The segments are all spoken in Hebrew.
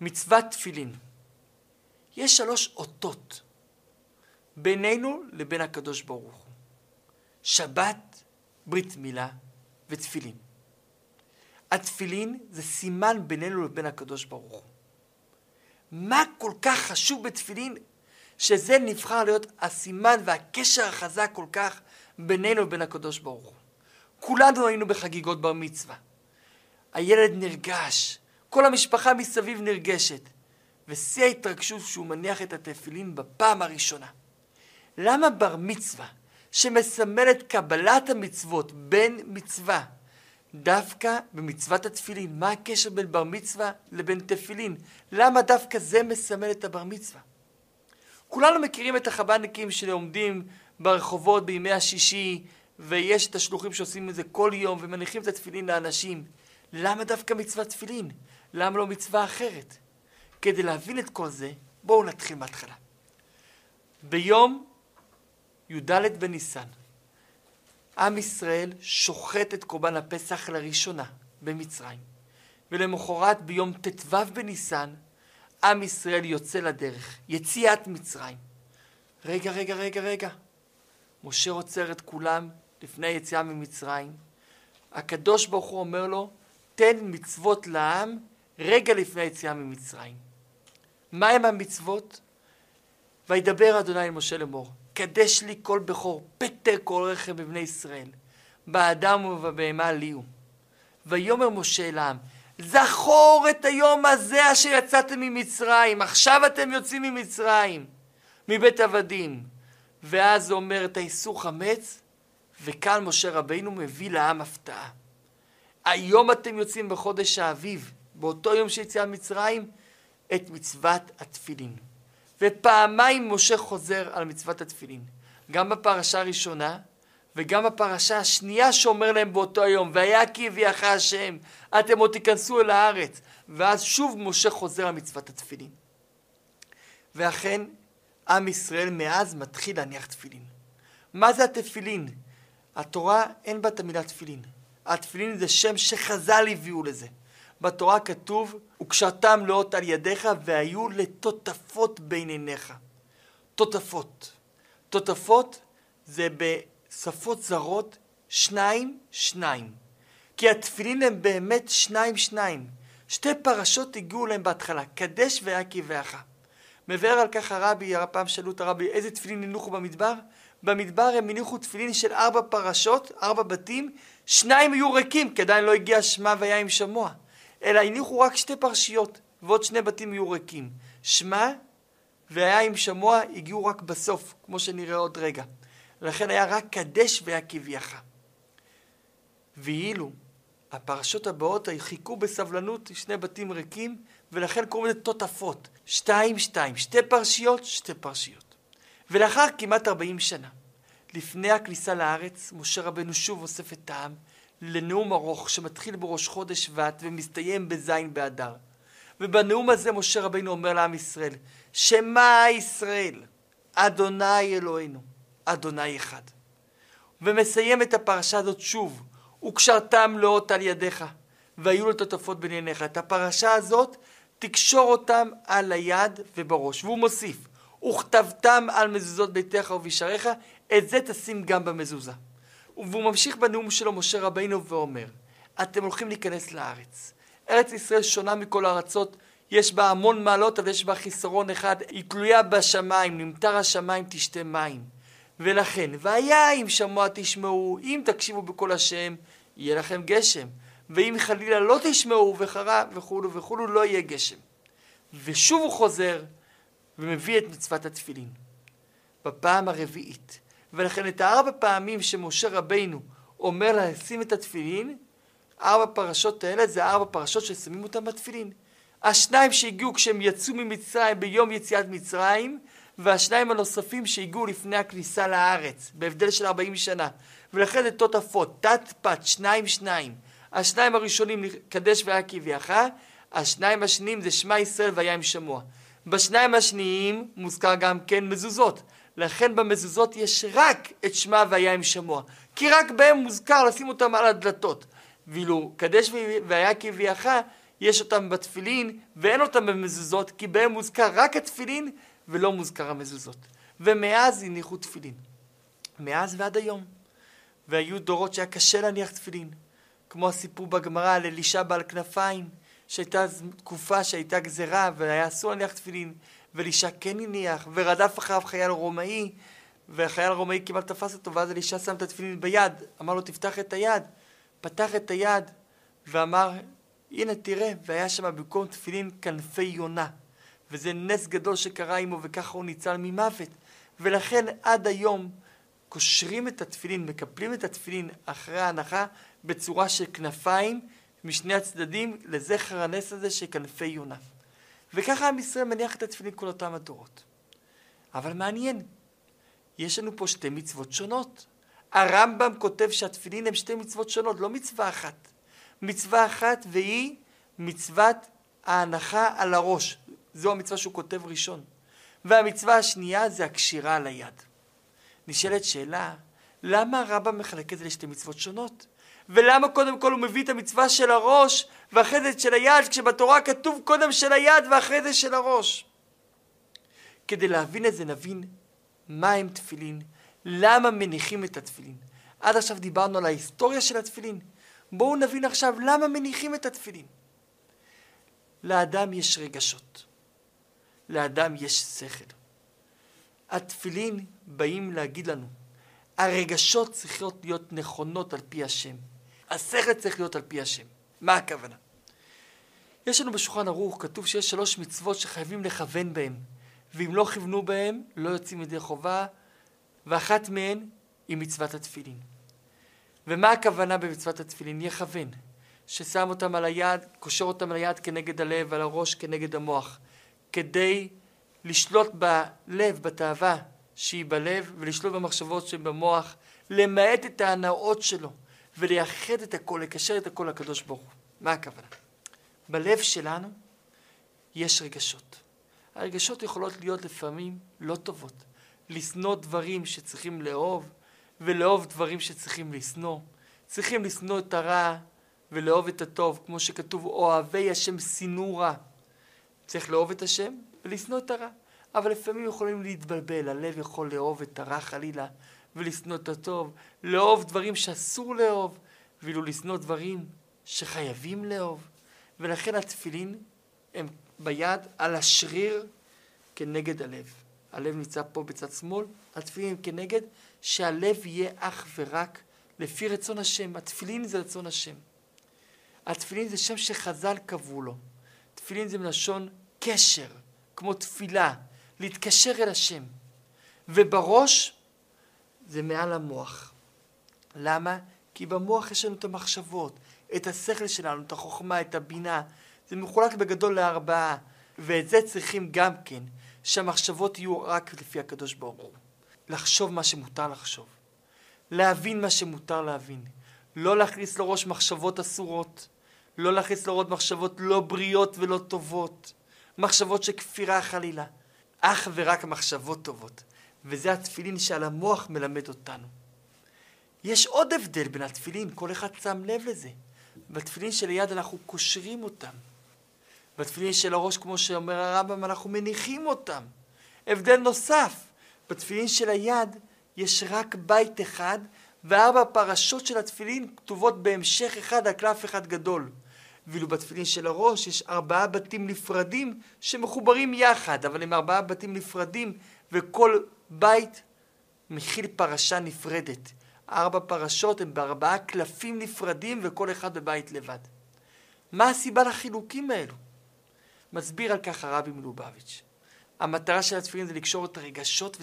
מצוות תפילין. יש שלוש אותות בינינו לבין הקדוש ברוך הוא. שבת, ברית מילה ותפילין. התפילין זה סימן בינינו לבין הקדוש ברוך הוא. מה כל כך חשוב בתפילין שזה נבחר להיות הסימן והקשר החזק כל כך בינינו לבין הקדוש ברוך הוא. כולנו היינו בחגיגות בר מצווה. הילד נרגש, כל המשפחה מסביב נרגשת, ושיא ההתרגשות שהוא מניח את התפילין בפעם הראשונה. למה בר מצווה, שמסמל את קבלת המצוות בין מצווה, דווקא במצוות התפילין? מה הקשר בין בר מצווה לבין תפילין? למה דווקא זה מסמל את הבר מצווה? כולנו מכירים את החב"דניקים שעומדים ברחובות בימי השישי, ויש את השלוחים שעושים את זה כל יום ומניחים את התפילין לאנשים. למה דווקא מצוות תפילין? למה לא מצווה אחרת? כדי להבין את כל זה, בואו נתחיל מההתחלה. ביום י"ד בניסן, עם ישראל שוחט את קורבן הפסח לראשונה במצרים, ולמחרת ביום ט"ו בניסן, עם ישראל יוצא לדרך, יציאת מצרים. רגע, רגע, רגע, רגע. משה עוצר את כולם לפני היציאה ממצרים. הקדוש ברוך הוא אומר לו, תן מצוות לעם רגע לפני היציאה ממצרים. מהם המצוות? וידבר אדוני אל משה לאמור, קדש לי כל בכור, פטר כל רכב בבני ישראל, באדם ובבהמה לי הוא. ויאמר משה אל העם, זכור את היום הזה אשר יצאתם ממצרים, עכשיו אתם יוצאים ממצרים, מבית עבדים. ואז אומר את האיסור חמץ, וכאן משה רבינו מביא לעם הפתעה. היום אתם יוצאים בחודש האביב, באותו יום שיציאה ממצרים, את מצוות התפילין. ופעמיים משה חוזר על מצוות התפילין. גם בפרשה הראשונה וגם בפרשה השנייה שאומר להם באותו היום, והיה כי הביאך השם, אתם עוד תיכנסו אל הארץ. ואז שוב משה חוזר על מצוות התפילין. ואכן, עם ישראל מאז מתחיל להניח תפילין. מה זה התפילין? התורה אין בה את המילה תפילין. התפילין זה שם שחז"ל הביאו לזה. בתורה כתוב, וקשרתם לאות על ידיך והיו לטוטפות בין עיניך. טוטפות. טוטפות זה בשפות זרות שניים, שניים. כי התפילין הם באמת שניים, שניים. שתי פרשות הגיעו להם בהתחלה, קדש והיה קבעך. מבאר על כך הרבי, פעם שאלו את הרבי, איזה תפילין הניחו במדבר? במדבר הם הניחו תפילין של ארבע פרשות, ארבע בתים, שניים היו ריקים, כי עדיין לא הגיע שמע והיה עם שמוע. אלא הניחו רק שתי פרשיות, ועוד שני בתים יהיו ריקים. שמע והיה עם שמוע הגיעו רק בסוף, כמו שנראה עוד רגע. לכן היה רק קדש והיה קביעך. ואילו הפרשות הבאות חיכו בסבלנות שני בתים ריקים, ולכן קוראים לזה תותפות. שתיים, שתיים. שתי פרשיות, שתי פרשיות. ולאחר כמעט ארבעים שנה, לפני הכניסה לארץ, משה רבנו שוב אוסף את העם לנאום ארוך שמתחיל בראש חודש שבט ומסתיים בזין באדר. ובנאום הזה משה רבינו אומר לעם ישראל, שמע ישראל, אדוני אלוהינו, אדוני אחד. ומסיים את הפרשה הזאת שוב, וקשרתם לאות על ידיך, והיו לטוטפות בין עיניך. את הפרשה הזאת תקשור אותם על היד ובראש. והוא מוסיף, וכתבתם על מזוזות ביתך ובשעריך, את זה תשים גם במזוזה. והוא ממשיך בנאום שלו, משה רבינו, ואומר, אתם הולכים להיכנס לארץ. ארץ ישראל שונה מכל הארצות, יש בה המון מעלות, אבל יש בה חיסרון אחד, היא תלויה בשמיים, נמטר השמיים תשתה מים. ולכן, והיה אם שמוע תשמעו, אם תקשיבו בקול השם, יהיה לכם גשם. ואם חלילה לא תשמעו וחרה וכולו וכולו, לא יהיה גשם. ושוב הוא חוזר ומביא את מצוות התפילין. בפעם הרביעית. ולכן את הארבע פעמים שמשה רבינו אומר לה לשים את התפילין, ארבע פרשות האלה זה ארבע פרשות ששמים אותם בתפילין. השניים שהגיעו כשהם יצאו ממצרים ביום יציאת מצרים, והשניים הנוספים שהגיעו לפני הכניסה לארץ, בהבדל של ארבעים שנה. ולכן זה תותפות, תת פת, שניים שניים. השניים הראשונים, קדש והיה קביעך, השניים השניים זה שמע ישראל והיה עם שמוע. בשניים השניים מוזכר גם כן מזוזות. לכן במזוזות יש רק את שמע והיה עם שמוע. כי רק בהם מוזכר לשים אותם על הדלתות. ואילו קדש והיה כביאך, יש אותם בתפילין ואין אותם במזוזות, כי בהם מוזכר רק התפילין ולא מוזכר המזוזות. ומאז הניחו תפילין. מאז ועד היום. והיו דורות שהיה קשה להניח תפילין. כמו הסיפור בגמרא על אלישע בעל כנפיים, שהייתה תקופה שהייתה גזרה והיה אסור להניח תפילין, ואלישע כן הניח, ורדף אחריו חייל רומאי, והחייל הרומאי כמעט תפס אותו, ואז אלישע שם את התפילין ביד, אמר לו תפתח את היד, פתח את היד, ואמר הנה תראה, והיה שם במקום תפילין כנפי יונה. וזה נס גדול שקרה עמו, וככה הוא ניצל ממוות. ולכן עד היום קושרים את התפילין, מקפלים את התפילין אחרי ההנחה בצורה של כנפיים משני הצדדים לזכר הנס הזה של כנפי יונה. וככה עם ישראל מניח את התפילין כל אותם הדורות. אבל מעניין, יש לנו פה שתי מצוות שונות. הרמב"ם כותב שהתפילין הם שתי מצוות שונות, לא מצווה אחת. מצווה אחת והיא מצוות ההנחה על הראש. זו המצווה שהוא כותב ראשון. והמצווה השנייה זה הקשירה על היד. נשאלת שאלה, למה הרמב"ם מחלק את זה לשתי מצוות שונות? ולמה קודם כל הוא מביא את המצווה של הראש ואחרי זה של היד, כשבתורה כתוב קודם של היד ואחרי זה של הראש? כדי להבין את זה נבין מה הם תפילין, למה מניחים את התפילין. עד עכשיו דיברנו על ההיסטוריה של התפילין. בואו נבין עכשיו למה מניחים את התפילין. לאדם יש רגשות. לאדם יש שכל. התפילין באים להגיד לנו, הרגשות צריכות להיות נכונות על פי השם. השכל צריך להיות על פי השם. מה הכוונה? יש לנו בשולחן ערוך, כתוב שיש שלוש מצוות שחייבים לכוון בהן, ואם לא כיוונו בהן, לא יוצאים ידי חובה, ואחת מהן היא מצוות התפילין. ומה הכוונה במצוות התפילין? יכוון. ששם אותם על היד, קושר אותם על היד כנגד הלב, ועל הראש כנגד המוח. כדי לשלוט בלב, בתאווה שהיא בלב, ולשלוט במחשבות שהן במוח, למעט את ההנאות שלו, ולייחד את הכל, לקשר את הכל לקדוש ברוך הוא. מה הכוונה? בלב שלנו יש רגשות. הרגשות יכולות להיות לפעמים לא טובות. לשנוא דברים שצריכים לאהוב, ולאהוב דברים שצריכים לשנוא. צריכים לשנוא את הרע ולאהוב את הטוב, כמו שכתוב, אוהבי השם שנאו רע. צריך לאהוב את השם ולשנוא את הרע. אבל לפעמים יכולים להתבלבל, הלב יכול לאהוב את הרע חלילה ולשנוא את הטוב, לאהוב דברים שאסור לאהוב, ואילו לשנוא דברים שחייבים לאהוב. ולכן התפילין הם ביד על השריר כנגד הלב. הלב נמצא פה בצד שמאל, התפילין הם כנגד, שהלב יהיה אך ורק לפי רצון השם. התפילין זה רצון השם. התפילין זה שם שחז"ל קבעו לו. תפילין זה מלשון קשר, כמו תפילה, להתקשר אל השם. ובראש זה מעל המוח. למה? כי במוח יש לנו את המחשבות, את השכל שלנו, את החוכמה, את הבינה. זה מחולק בגדול לארבעה, ואת זה צריכים גם כן, שהמחשבות יהיו רק לפי הקדוש ברוך הוא. לחשוב מה שמותר לחשוב. להבין מה שמותר להבין. לא להכניס לראש מחשבות אסורות. לא להכניס לראש מחשבות לא בריאות ולא טובות. מחשבות של כפירה חלילה. אך ורק מחשבות טובות. וזה התפילין שעל המוח מלמד אותנו. יש עוד הבדל בין התפילין, כל אחד שם לב לזה. בתפילין של היד אנחנו קושרים אותם. בתפילין של הראש, כמו שאומר הרמב"ם, אנחנו מניחים אותם. הבדל נוסף, בתפילין של היד יש רק בית אחד, וארבע פרשות של התפילין כתובות בהמשך אחד על קלף אחד גדול. ואילו בתפילין של הראש יש ארבעה בתים נפרדים שמחוברים יחד, אבל הם ארבעה בתים נפרדים, וכל בית מכיל פרשה נפרדת. ארבע פרשות הן בארבעה קלפים נפרדים וכל אחד בבית לבד. מה הסיבה לחילוקים האלו? מסביר על כך הרבי מלובביץ'. המטרה של התפילין זה לקשור את הרגשות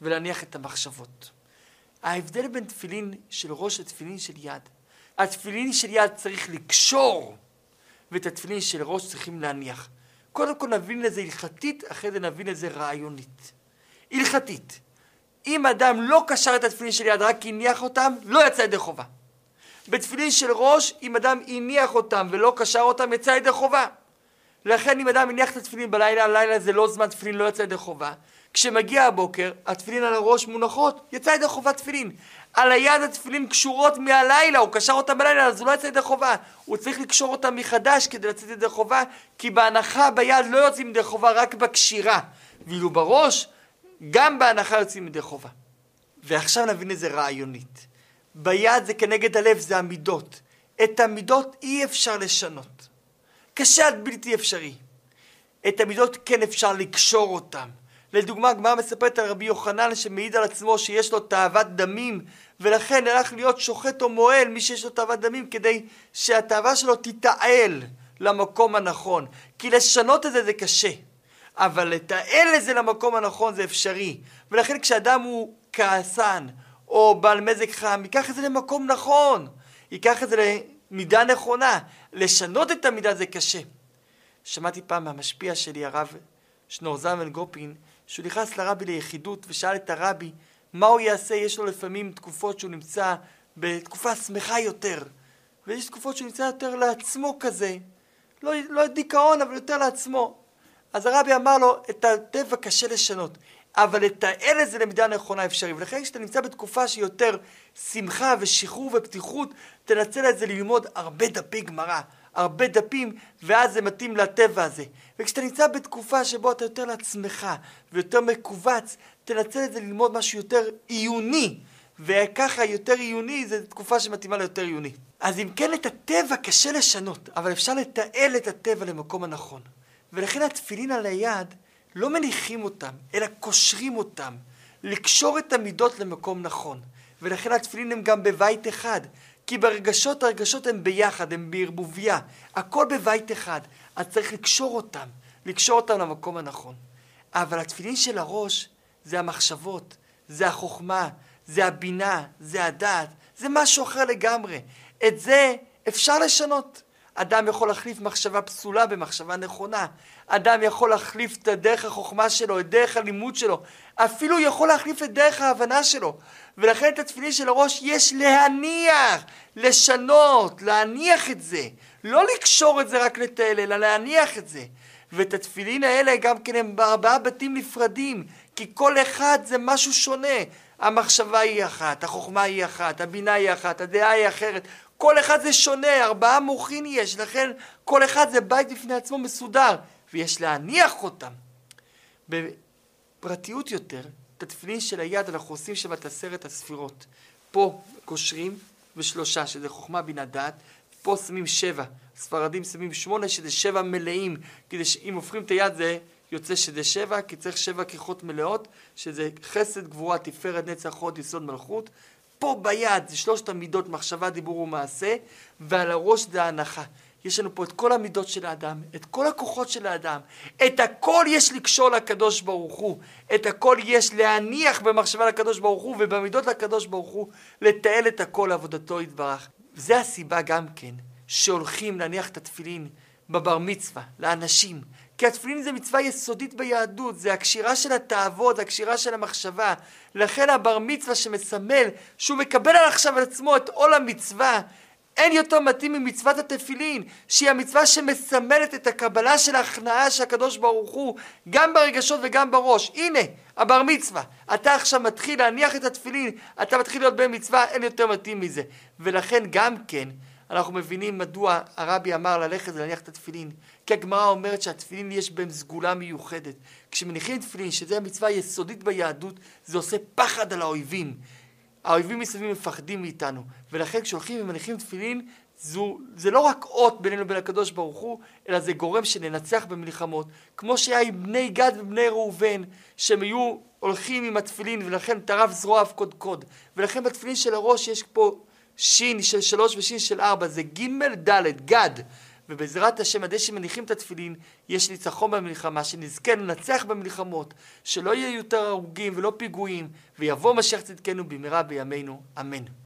ולהניח את המחשבות. ההבדל בין תפילין של ראש לתפילין של יד. התפילין של יד צריך לקשור, ואת התפילין של ראש צריכים להניח. קודם כל נבין לזה הלכתית, אחרי זה נבין לזה רעיונית. הלכתית. אם אדם לא קשר את התפילין של יד, רק הניח אותם, לא יצא ידי חובה. בתפילין של ראש, אם אדם הניח אותם ולא קשר אותם, יצא ידי חובה. לכן אם אדם מניח את התפילין בלילה, הלילה זה לא זמן תפילין, לא יצא ידי חובה. כשמגיע הבוקר, התפילין על הראש מונחות, יצא ידי חובה תפילין. על היד התפילין קשורות מהלילה, הוא קשר אותם בלילה, אז הוא לא יצא ידי חובה. הוא צריך לקשור אותם מחדש כדי לצאת ידי חובה, כי בהנחה ביד לא יוצאים ידי חובה, רק בקשירה. ואילו בראש, גם בהנחה יוצאים ידי חובה. ועכשיו נבין איזה רעיונית. ביד זה כנגד הלב, זה המידות. את המידות אי אפשר לשנות. קשה עד בלתי אפשרי. את המידות כן אפשר לקשור אותם. לדוגמה, הגמרא מספרת על רבי יוחנן שמעיד על עצמו שיש לו תאוות דמים ולכן הלך להיות שוחט או מועל מי שיש לו תאוות דמים כדי שהתאווה שלו תתעל למקום הנכון. כי לשנות את זה זה קשה, אבל לתעל את זה למקום הנכון זה אפשרי. ולכן כשאדם הוא כעסן או בעל מזג חם, ייקח את זה למקום נכון, ייקח את זה למידה נכונה. לשנות את המידה זה קשה. שמעתי פעם מהמשפיע שלי, הרב שנור זלמן גופין, שהוא נכנס לרבי ליחידות ושאל את הרבי מה הוא יעשה, יש לו לפעמים תקופות שהוא נמצא בתקופה שמחה יותר, ויש תקופות שהוא נמצא יותר לעצמו כזה, לא, לא דיכאון אבל יותר לעצמו. אז הרבי אמר לו, את הטבע קשה לשנות, אבל לתעל את זה למידה נכונה אפשרי, ולכן כשאתה נמצא בתקופה שהיא יותר שמחה ושחרור ופתיחות, תנצל את זה ללמוד הרבה דפי גמרא. הרבה דפים, ואז זה מתאים לטבע הזה. וכשאתה נמצא בתקופה שבו אתה יותר לעצמך ויותר מכווץ, תנצל את זה ללמוד משהו יותר עיוני. וככה יותר עיוני זה תקופה שמתאימה ליותר עיוני. אז אם כן את הטבע קשה לשנות, אבל אפשר לתעל את הטבע למקום הנכון. ולכן התפילין על היד לא מניחים אותם, אלא קושרים אותם. לקשור את המידות למקום נכון. ולכן התפילין הם גם בבית אחד. כי ברגשות הרגשות הם ביחד, הם בערבוביה. הכל בבית אחד. אז צריך לקשור אותם, לקשור אותם למקום הנכון. אבל התפילין של הראש זה המחשבות, זה החוכמה, זה הבינה, זה הדעת, זה משהו אחר לגמרי. את זה אפשר לשנות. אדם יכול להחליף מחשבה פסולה במחשבה נכונה. אדם יכול להחליף את דרך החוכמה שלו, את דרך הלימוד שלו. אפילו יכול להחליף את דרך ההבנה שלו. ולכן את התפילין של הראש יש להניח, לשנות, להניח את זה. לא לקשור את זה רק לטייל, אלא להניח את זה. ואת התפילין האלה גם כן הם בארבעה בתים נפרדים, כי כל אחד זה משהו שונה. המחשבה היא אחת, החוכמה היא אחת, הבינה היא אחת, הדעה היא אחרת. כל אחד זה שונה, ארבעה מוחין יש, לכן כל אחד זה בית בפני עצמו מסודר, ויש להניח אותם. בפרטיות יותר, את התפילין של היד אנחנו עושים שם את עשרת הספירות. פה קושרים בשלושה, שזה חוכמה בינה דעת, פה שמים שבע, ספרדים שמים שמונה, שזה שבע מלאים, כדי שאם הופכים את היד זה יוצא שזה שבע, כי צריך שבע כיכות מלאות, שזה חסד, גבורה, תפארת, נצח, הוד, יסוד, מלכות. פה ביד זה שלושת המידות, מחשבה, דיבור ומעשה, ועל הראש זה ההנחה. יש לנו פה את כל המידות של האדם, את כל הכוחות של האדם, את הכל יש לקשור לקדוש ברוך הוא, את הכל יש להניח במחשבה לקדוש ברוך הוא, ובמידות לקדוש ברוך הוא, לתעל את הכל לעבודתו יתברך. זה הסיבה גם כן, שהולכים להניח את התפילין בבר מצווה, לאנשים. כי התפילין זה מצווה יסודית ביהדות, זה הקשירה של התאוות, הקשירה של המחשבה. לכן הבר מצווה שמסמל שהוא מקבל על עכשיו על עצמו את עול המצווה, אין יותר מתאים ממצוות התפילין, שהיא המצווה שמסמלת את הקבלה של ההכנעה של הקדוש ברוך הוא, גם ברגשות וגם בראש. הנה, הבר מצווה. אתה עכשיו מתחיל להניח את התפילין, אתה מתחיל להיות בן מצווה, אין יותר מתאים מזה. ולכן גם כן, אנחנו מבינים מדוע הרבי אמר ללכת ולהניח את התפילין. כי הגמרא אומרת שהתפילין יש בהם סגולה מיוחדת. כשמניחים תפילין, שזו המצווה היסודית ביהדות, זה עושה פחד על האויבים. האויבים מסביב מפחדים מאיתנו, ולכן כשהולכים ומניחים תפילין, זו, זה לא רק אות בינינו לבין הקדוש ברוך הוא, אלא זה גורם שננצח במלחמות, כמו שהיה עם בני גד ובני ראובן, שהם היו הולכים עם התפילין, ולכן טרף זרועיו קודקוד, ולכן בתפילין של הראש יש פה שין של שלוש ושין של ארבע, זה ג' ד', גד. ובעזרת השם, עד שמניחים את התפילין, יש ניצחון במלחמה, שנזכה לנצח במלחמות, שלא יהיו יותר הרוגים ולא פיגועים, ויבוא משיח צדקנו במהרה בימינו, אמן.